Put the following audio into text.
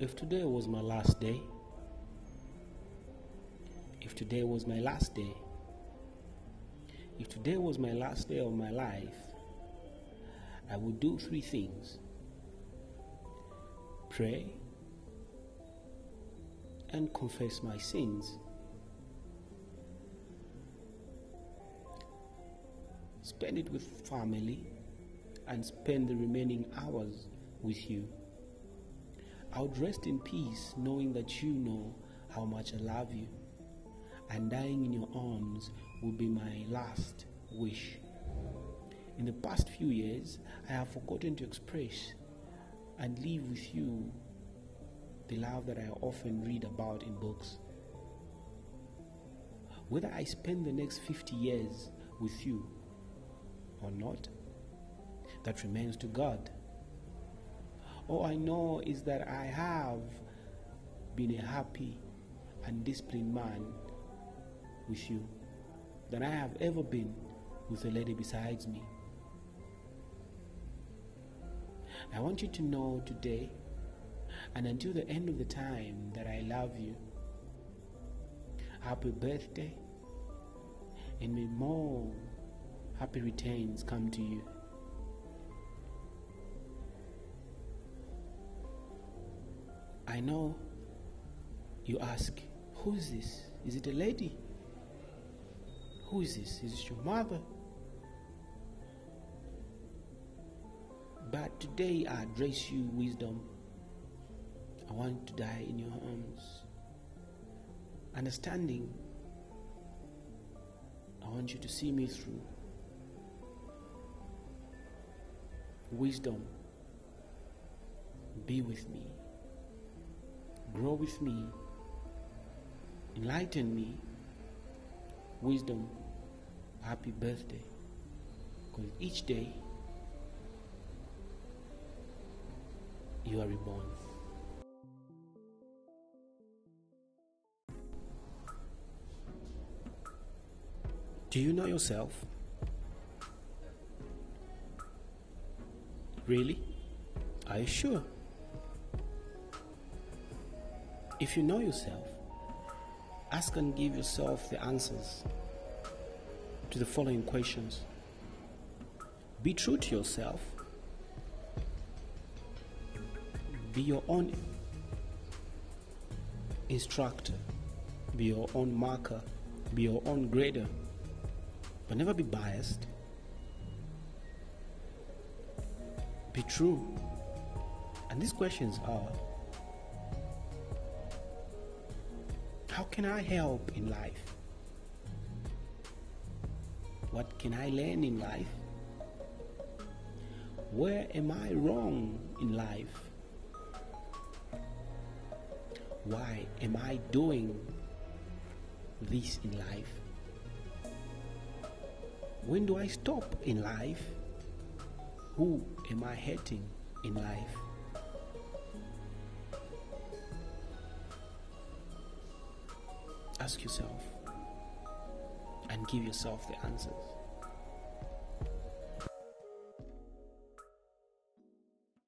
If today was my last day, if today was my last day, if today was my last day of my life, I would do three things pray and confess my sins. Spend it with family and spend the remaining hours with you. I would rest in peace knowing that you know how much I love you, and dying in your arms will be my last wish. In the past few years, I have forgotten to express and live with you the love that I often read about in books. Whether I spend the next 50 years with you or not, that remains to God. All I know is that I have been a happy and disciplined man with you than I have ever been with a lady besides me. I want you to know today and until the end of the time that I love you. Happy birthday and may more happy returns come to you. I know you ask, who is this? Is it a lady? Who is this? Is it your mother? But today I address you, wisdom. I want to die in your arms. Understanding, I want you to see me through. Wisdom, be with me. Grow with me. Enlighten me. Wisdom, happy birthday. Because each day you are reborn. Do you know yourself? Really? Are you sure? If you know yourself, ask and give yourself the answers to the following questions. Be true to yourself. Be your own instructor. Be your own marker. Be your own grader. But never be biased. Be true. And these questions are How can I help in life? What can I learn in life? Where am I wrong in life? Why am I doing this in life? When do I stop in life? Who am I hurting in life? Ask yourself and give yourself the answers.